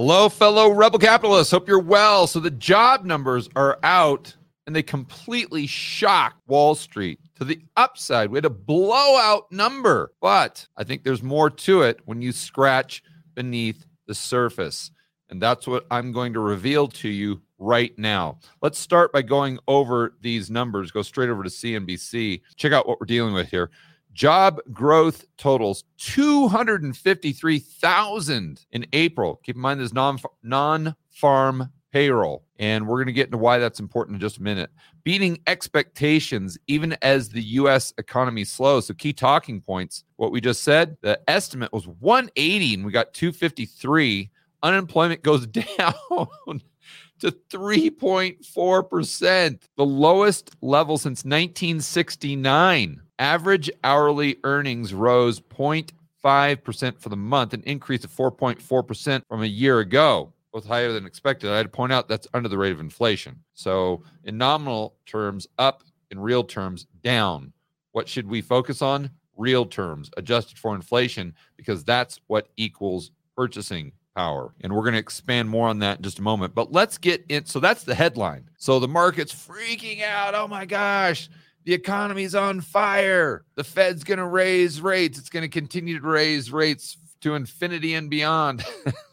Hello, fellow rebel capitalists. Hope you're well. So the job numbers are out and they completely shocked Wall Street to the upside. We had a blowout number, but I think there's more to it when you scratch beneath the surface. And that's what I'm going to reveal to you right now. Let's start by going over these numbers. Go straight over to CNBC. Check out what we're dealing with here. Job growth totals 253,000 in April. Keep in mind this non non farm payroll. And we're going to get into why that's important in just a minute. Beating expectations, even as the US economy slows. So, key talking points what we just said the estimate was 180 and we got 253. Unemployment goes down to 3.4%, the lowest level since 1969. Average hourly earnings rose 0.5% for the month, an increase of 4.4% from a year ago, both higher than expected. I had to point out that's under the rate of inflation. So, in nominal terms, up, in real terms, down. What should we focus on? Real terms, adjusted for inflation, because that's what equals purchasing power. And we're going to expand more on that in just a moment. But let's get in. So that's the headline. So the market's freaking out. Oh my gosh, the economy's on fire. The Fed's going to raise rates. It's going to continue to raise rates to infinity and beyond.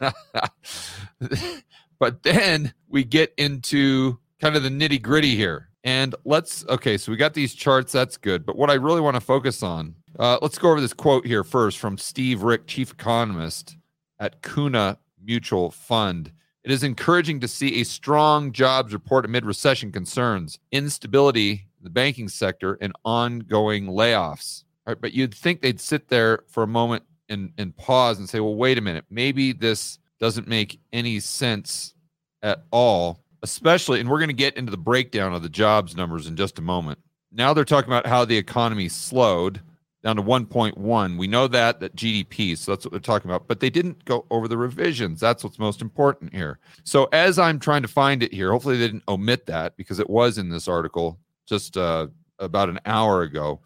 but then we get into kind of the nitty gritty here. And let's, okay, so we got these charts. That's good. But what I really want to focus on, uh, let's go over this quote here first from Steve Rick, chief economist at CUNA Mutual Fund. It is encouraging to see a strong jobs report amid recession concerns, instability in the banking sector, and ongoing layoffs. Right, but you'd think they'd sit there for a moment and, and pause and say, well, wait a minute, maybe this doesn't make any sense at all, especially, and we're going to get into the breakdown of the jobs numbers in just a moment. Now they're talking about how the economy slowed down to 1.1. We know that that GDP, so that's what they're talking about. But they didn't go over the revisions. That's what's most important here. So as I'm trying to find it here, hopefully they didn't omit that because it was in this article just uh, about an hour ago.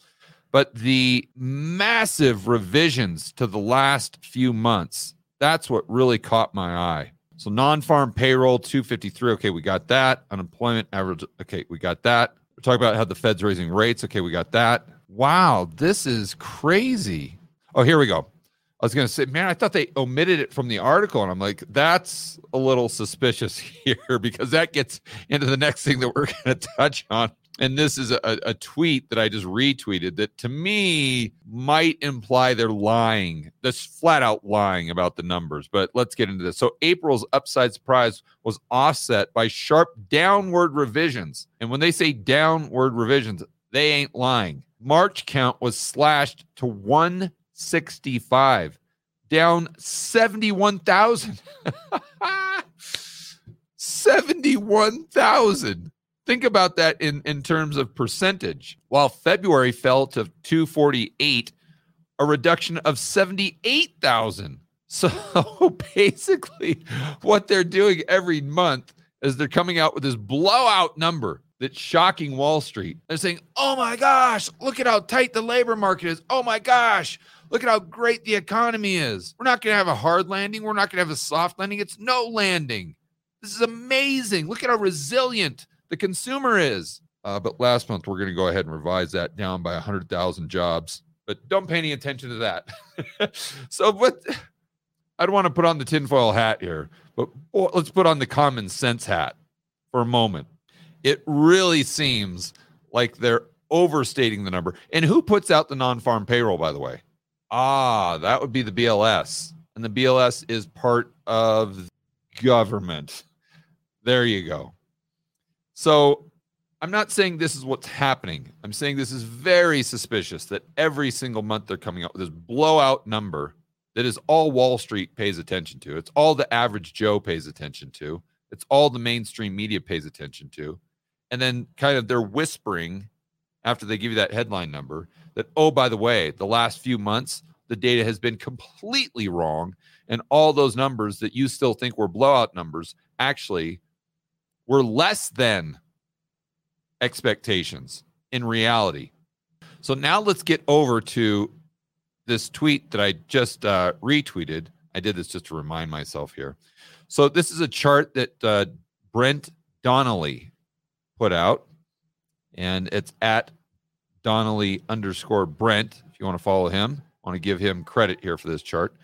But the massive revisions to the last few months, that's what really caught my eye. So non-farm payroll 253. Okay, we got that. Unemployment average. Okay, we got that. We're talking about how the Fed's raising rates. Okay, we got that. Wow, this is crazy. Oh, here we go. I was going to say, man, I thought they omitted it from the article. And I'm like, that's a little suspicious here because that gets into the next thing that we're going to touch on. And this is a, a tweet that I just retweeted that to me might imply they're lying, This flat out lying about the numbers. But let's get into this. So, April's upside surprise was offset by sharp downward revisions. And when they say downward revisions, they ain't lying. March count was slashed to 165, down 71,000. 71,000. Think about that in, in terms of percentage. While February fell to 248, a reduction of 78,000. So basically, what they're doing every month is they're coming out with this blowout number that's shocking Wall Street. They're saying, oh my gosh, look at how tight the labor market is. Oh my gosh, look at how great the economy is. We're not going to have a hard landing. We're not going to have a soft landing. It's no landing. This is amazing. Look at how resilient the consumer is. Uh, but last month, we're going to go ahead and revise that down by 100,000 jobs. But don't pay any attention to that. so, but I don't want to put on the tinfoil hat here, but let's put on the common sense hat for a moment it really seems like they're overstating the number. And who puts out the non farm payroll, by the way? Ah, that would be the BLS. And the BLS is part of government. There you go. So I'm not saying this is what's happening. I'm saying this is very suspicious that every single month they're coming out with this blowout number that is all Wall Street pays attention to. It's all the average Joe pays attention to. It's all the mainstream media pays attention to and then kind of they're whispering after they give you that headline number that oh by the way the last few months the data has been completely wrong and all those numbers that you still think were blowout numbers actually were less than expectations in reality so now let's get over to this tweet that i just uh, retweeted I did this just to remind myself here. So this is a chart that uh, Brent Donnelly put out, and it's at Donnelly underscore Brent. If you want to follow him, I want to give him credit here for this chart.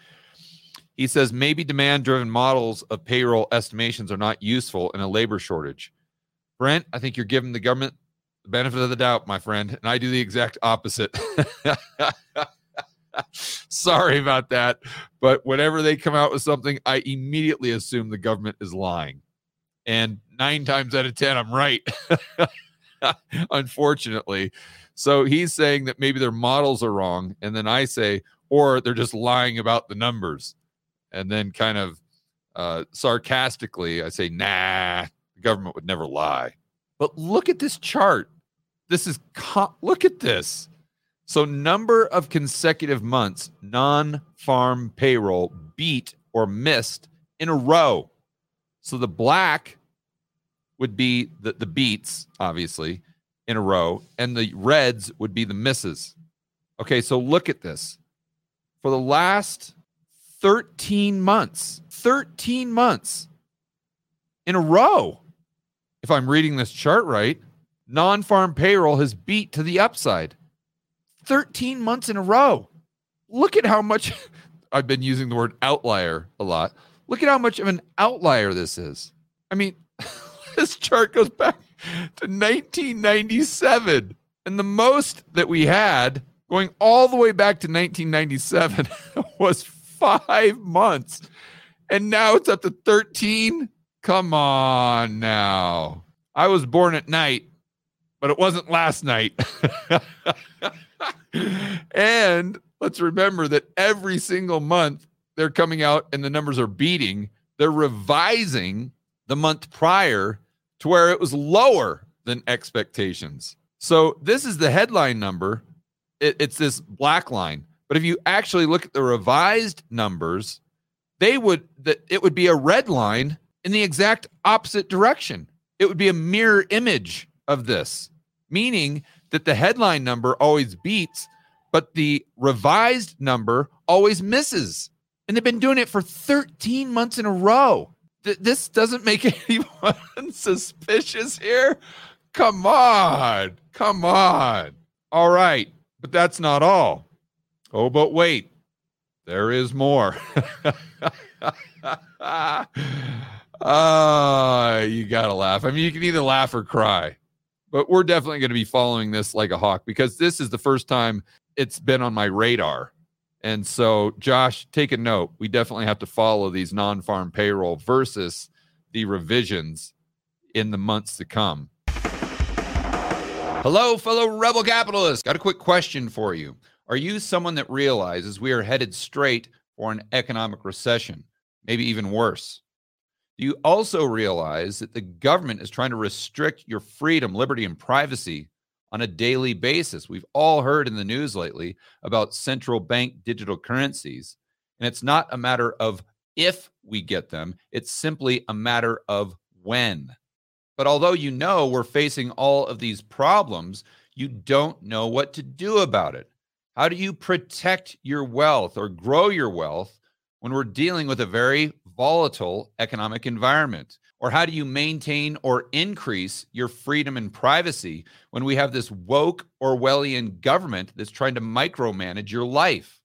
He says maybe demand driven models of payroll estimations are not useful in a labor shortage. Brent, I think you're giving the government the benefit of the doubt, my friend, and I do the exact opposite. Sorry about that. But whenever they come out with something, I immediately assume the government is lying. And nine times out of 10, I'm right. Unfortunately. So he's saying that maybe their models are wrong. And then I say, or they're just lying about the numbers. And then kind of uh, sarcastically, I say, nah, the government would never lie. But look at this chart. This is, co- look at this. So, number of consecutive months non farm payroll beat or missed in a row. So, the black would be the, the beats, obviously, in a row, and the reds would be the misses. Okay, so look at this. For the last 13 months, 13 months in a row, if I'm reading this chart right, non farm payroll has beat to the upside. 13 months in a row. Look at how much I've been using the word outlier a lot. Look at how much of an outlier this is. I mean, this chart goes back to 1997. And the most that we had going all the way back to 1997 was five months. And now it's up to 13. Come on now. I was born at night, but it wasn't last night. and let's remember that every single month they're coming out and the numbers are beating. They're revising the month prior to where it was lower than expectations. So this is the headline number. It, it's this black line. But if you actually look at the revised numbers, they would that it would be a red line in the exact opposite direction. It would be a mirror image of this, meaning that the headline number always beats, but the revised number always misses. And they've been doing it for 13 months in a row. Th- this doesn't make anyone suspicious here. Come on. Come on. All right. But that's not all. Oh, but wait. There is more. Ah, uh, you got to laugh. I mean, you can either laugh or cry but we're definitely going to be following this like a hawk because this is the first time it's been on my radar. And so, Josh, take a note. We definitely have to follow these non farm payroll versus the revisions in the months to come. Hello, fellow rebel capitalists. Got a quick question for you. Are you someone that realizes we are headed straight for an economic recession, maybe even worse? Do you also realize that the government is trying to restrict your freedom, liberty, and privacy on a daily basis? We've all heard in the news lately about central bank digital currencies. And it's not a matter of if we get them, it's simply a matter of when. But although you know we're facing all of these problems, you don't know what to do about it. How do you protect your wealth or grow your wealth when we're dealing with a very volatile economic environment? Or how do you maintain or increase your freedom and privacy when we have this woke Orwellian government that's trying to micromanage your life?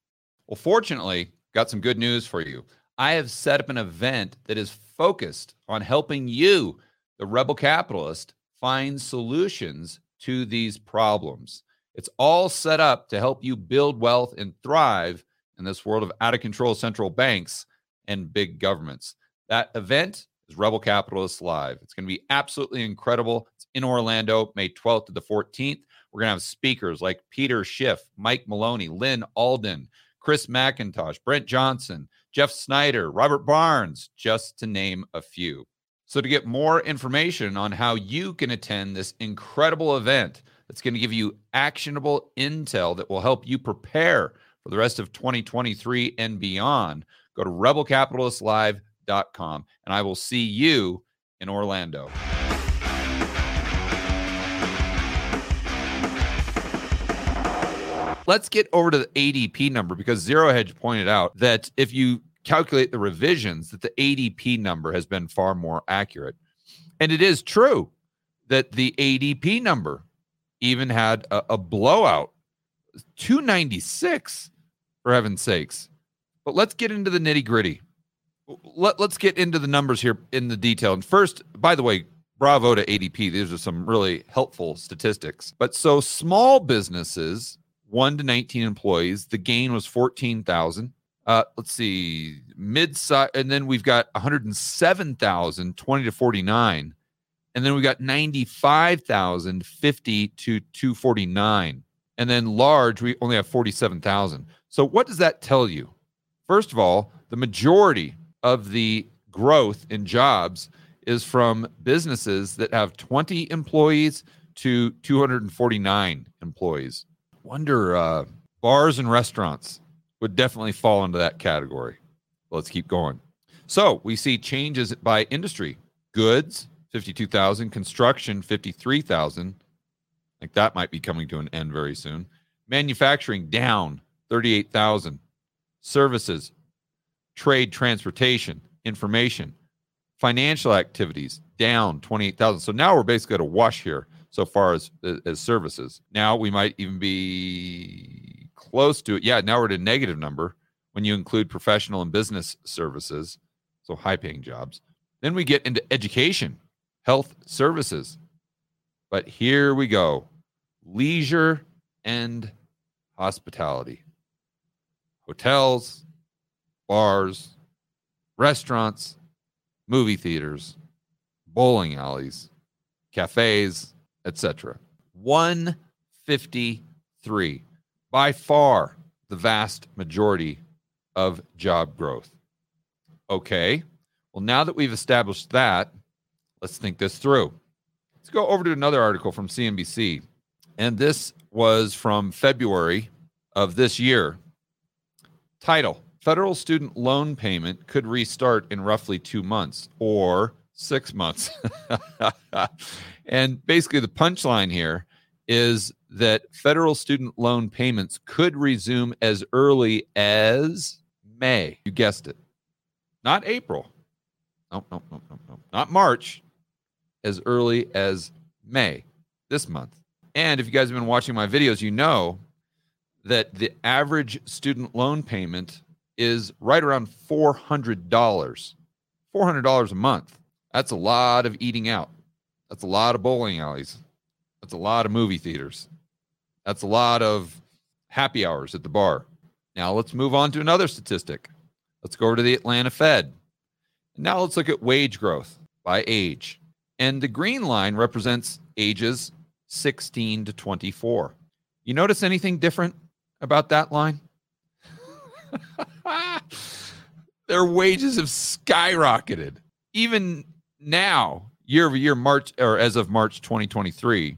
Well, fortunately, got some good news for you. I have set up an event that is focused on helping you, the rebel capitalist, find solutions to these problems. It's all set up to help you build wealth and thrive in this world of out of control central banks and big governments. That event is Rebel Capitalists Live. It's going to be absolutely incredible. It's in Orlando, May 12th to the 14th. We're going to have speakers like Peter Schiff, Mike Maloney, Lyn Alden, Chris MacIntosh, Brent Johnson, Jeff Snider, Robert Barnes, just to name a few. So, to get more information on how you can attend this incredible event that's going to give you actionable intel that will help you prepare for the rest of 2023 and beyond, go to and I will see you in Orlando. Let's get over to the ADP number because Zero Hedge pointed out that if you calculate the revisions that the ADP number has been far more accurate. And it is true that the ADP number even had a, a blowout 296 for heaven's sakes. But let's get into the nitty gritty. Let, let's get into the numbers here in the detail. And first, by the way, bravo to ADP. These are some really helpful statistics. But so small businesses, 1 to 19 employees, the gain was 14,000. Uh, let's see, mid size, and then we've got 107,000, 20 to 49. And then we got 95,000, 50 to 249. And then large, we only have 47,000. So what does that tell you? First of all, the majority of the growth in jobs is from businesses that have 20 employees to 249 employees. Wonder uh, bars and restaurants would definitely fall into that category. Let's keep going. So we see changes by industry goods, 52,000, construction, 53,000. Like that might be coming to an end very soon. Manufacturing down 38,000. Services, trade, transportation, information, financial activities down 28,000. So now we're basically at a wash here so far as as services. Now we might even be close to it. Yeah, now we're at a negative number when you include professional and business services, so high paying jobs. Then we get into education, health services. But here we go. Leisure and hospitality. Hotels, bars, restaurants, movie theaters, bowling alleys, cafes, etc. 153. By far the vast majority of job growth. Okay. Well, now that we've established that, let's think this through. Let's go over to another article from CNBC. And this was from February of this year. Title Federal student loan payment could restart in roughly two months or six months. and basically, the punchline here is that federal student loan payments could resume as early as May. You guessed it. Not April. No, no, no, no, no. Not March. As early as May this month. And if you guys have been watching my videos, you know that the average student loan payment is right around $400. $400 a month. That's a lot of eating out. That's a lot of bowling alleys. That's a lot of movie theaters. That's a lot of happy hours at the bar. Now let's move on to another statistic. Let's go over to the Atlanta Fed. Now let's look at wage growth by age. And the green line represents ages 16 to 24. You notice anything different about that line? Their wages have skyrocketed. Even now, year over year, March or as of March 2023,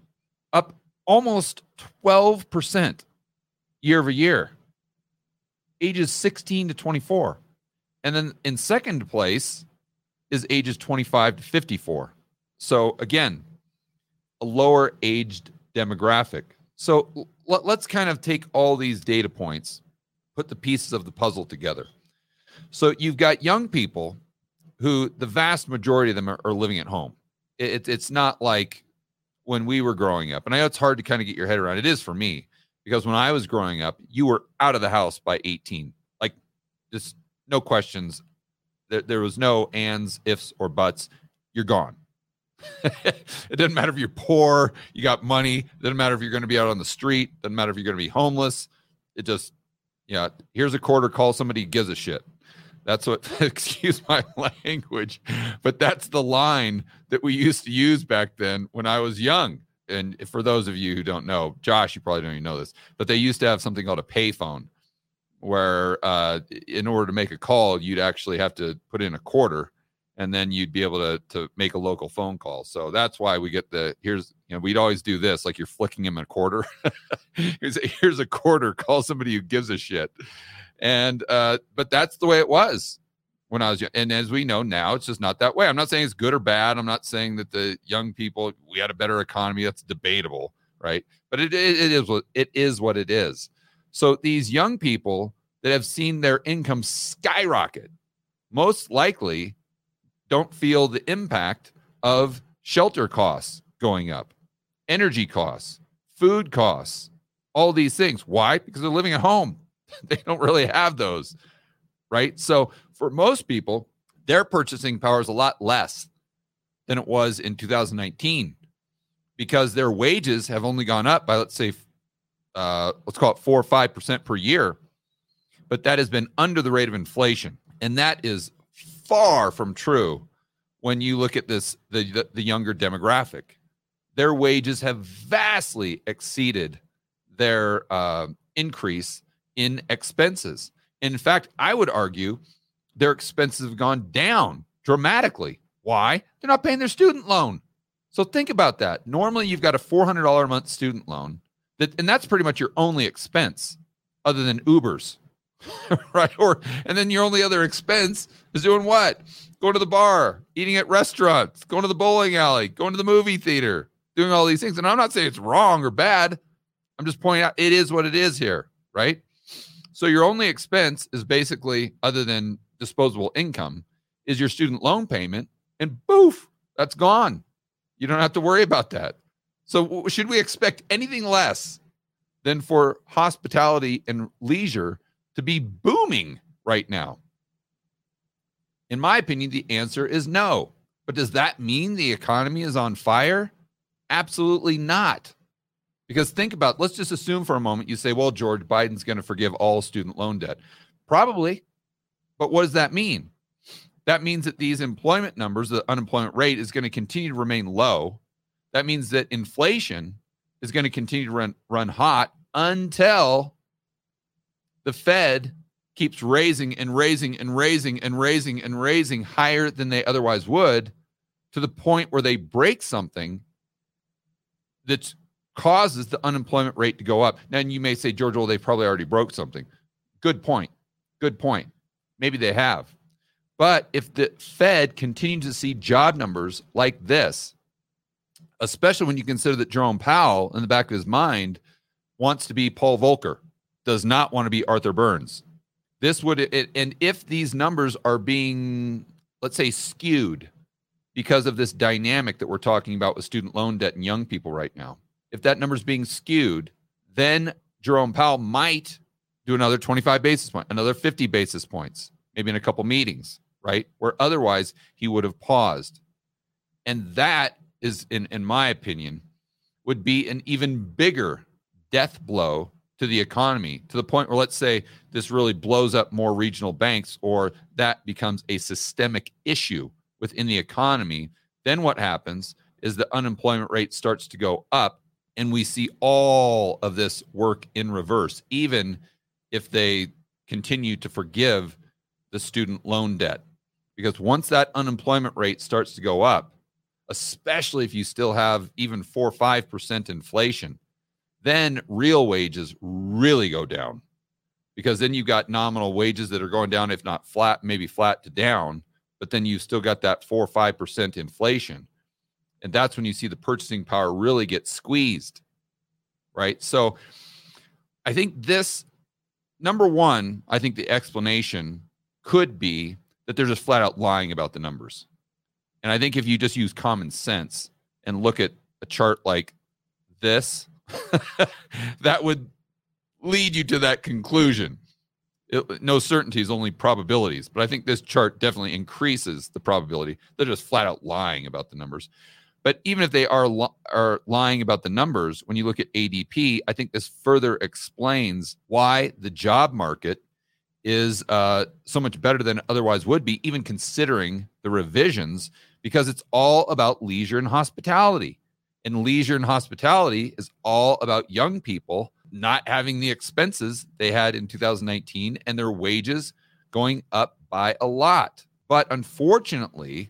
up almost 12% year over year, ages 16 to 24. And then in second place is ages 25 to 54. So again, a lower aged demographic. So let, us kind of take all these data points, put the pieces of the puzzle together. So you've got young people who the vast majority of them are, are living at home. It, it's not like when we were growing up. And I know it's hard to kind of get your head around. It is for me because when I was growing up, you were out of the house by 18. Like just no questions. There, there was no ands, ifs, or buts. You're gone. it doesn't matter if you're poor, you got money. It doesn't matter if you're going to be out on the street. It doesn't matter if you're going to be homeless. It just, yeah, here's a quarter. Call somebody gives a shit. That's what, excuse my language, but that's the line that we used to use back then when I was young. And for those of you who don't know, Josh, you probably don't even know this, but they used to have something called a payphone where uh, in order to make a call, you'd actually have to put in a quarter and then you'd be able to to make a local phone call. So that's why we get the here's you know we'd always do this like you're flicking him a quarter. here's, a, here's a quarter. Call somebody who gives a shit. And uh, but that's the way it was when I was young. And as we know now, it's just not that way. I'm not saying it's good or bad. I'm not saying that the young people we had a better economy. That's debatable, right? But it, it, it is what it is what it is. So these young people that have seen their income skyrocket most likely don't feel the impact of shelter costs going up, energy costs, food costs, all these things. Why? Because they're living at home. they don't really have those, right? So for most people, their purchasing power is a lot less than it was in 2019 because their wages have only gone up by, let's say, uh, let's call it four or five percent per year, but that has been under the rate of inflation, and that is far from true when you look at this the, the, the younger demographic. Their wages have vastly exceeded their uh, increase in expenses. In fact, I would argue their expenses have gone down dramatically. Why? They're not paying their student loan. So think about that. Normally, you've got a $400 a month student loan, that, and that's pretty much your only expense other than Ubers, right? Or and then your only other expense is doing what? Going to the bar, eating at restaurants, going to the bowling alley, going to the movie theater, doing all these things. And I'm not saying it's wrong or bad. I'm just pointing out it is what it is here, right? So your only expense is basically, other than disposable income, is your student loan payment, and boof, that's gone. You don't have to worry about that. So, should we expect anything less than for hospitality and leisure to be booming right now? In my opinion, the answer is no. But does that mean the economy is on fire? Absolutely not. Because think about, let's just assume for a moment you say, well, George, Biden's going to forgive all student loan debt. Probably. But what does that mean? That means that these employment numbers, the unemployment rate is going to continue to remain low. That means that inflation is going to continue to run run hot until the Fed keeps raising and raising and raising and raising and raising higher than they otherwise would to the point where they break something that causes the unemployment rate to go up. Now you may say, George, well, they probably already broke something. Good point. Good point. Maybe they have. But if the Fed continues to see job numbers like this, especially when you consider that Jerome Powell, in the back of his mind, wants to be Paul Volcker, does not want to be Arthur Burns. This would, it, and if these numbers are being, let's say, skewed because of this dynamic that we're talking about with student loan debt and young people right now, if that number is being skewed, then Jerome Powell might do another 25 basis point, another 50 basis points, maybe in a couple meetings right? Where otherwise he would have paused. And that is, in, in my opinion, would be an even bigger death blow to the economy to the point where, let's say, this really blows up more regional banks or that becomes a systemic issue within the economy. Then what happens is the unemployment rate starts to go up and we see all of this work in reverse, even if they continue to forgive the student loan debt. Because once that unemployment rate starts to go up, especially if you still have even four or five percent inflation, then real wages really go down. Because then you've got nominal wages that are going down, if not flat, maybe flat to down, but then you've still got that four or five percent inflation. And that's when you see the purchasing power really get squeezed. Right. So I think this number one, I think the explanation could be that they're just flat out lying about the numbers. And I think if you just use common sense and look at a chart like this, that would lead you to that conclusion. It, no certainties, only probabilities. But I think this chart definitely increases the probability. They're just flat out lying about the numbers. But even if they are li- are lying about the numbers, when you look at ADP, I think this further explains why the job market is uh, so much better than it otherwise would be, even considering the revisions, because it's all about leisure and hospitality. And leisure and hospitality is all about young people not having the expenses they had in 2019 and their wages going up by a lot. But unfortunately,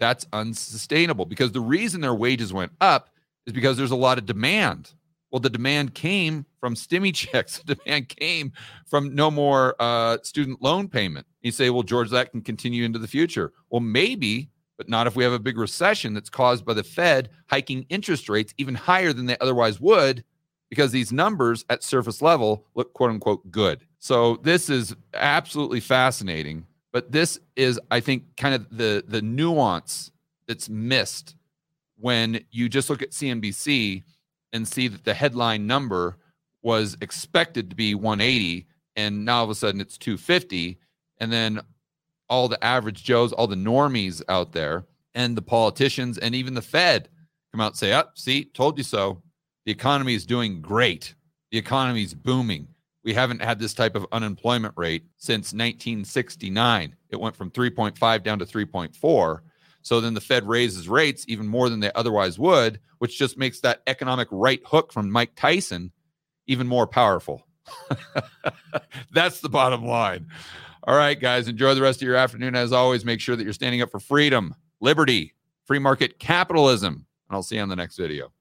that's unsustainable because the reason their wages went up is because there's a lot of demand. Well, the demand came from stimmy checks. The demand came from no more uh, student loan payment. You say, well, George, that can continue into the future. Well, maybe, but not if we have a big recession that's caused by the Fed hiking interest rates even higher than they otherwise would, because these numbers at surface level look quote unquote good. So this is absolutely fascinating. But this is, I think, kind of the the nuance that's missed when you just look at CNBC and see that the headline number was expected to be 180 and now all of a sudden it's 250 and then all the average joes all the normies out there and the politicians and even the fed come out and say up oh, see told you so. The economy is doing great. The economy is booming we haven't had this type of unemployment rate since 1969 it went from 3.5 down to 3.4 so then the Fed raises rates even more than they otherwise would, which just makes that economic right hook from Mike Tyson even more powerful. That's the bottom line. All right, guys, enjoy the rest of your afternoon. As always, make sure that you're standing up for freedom, liberty, free market capitalism, and I'll see you on the next video.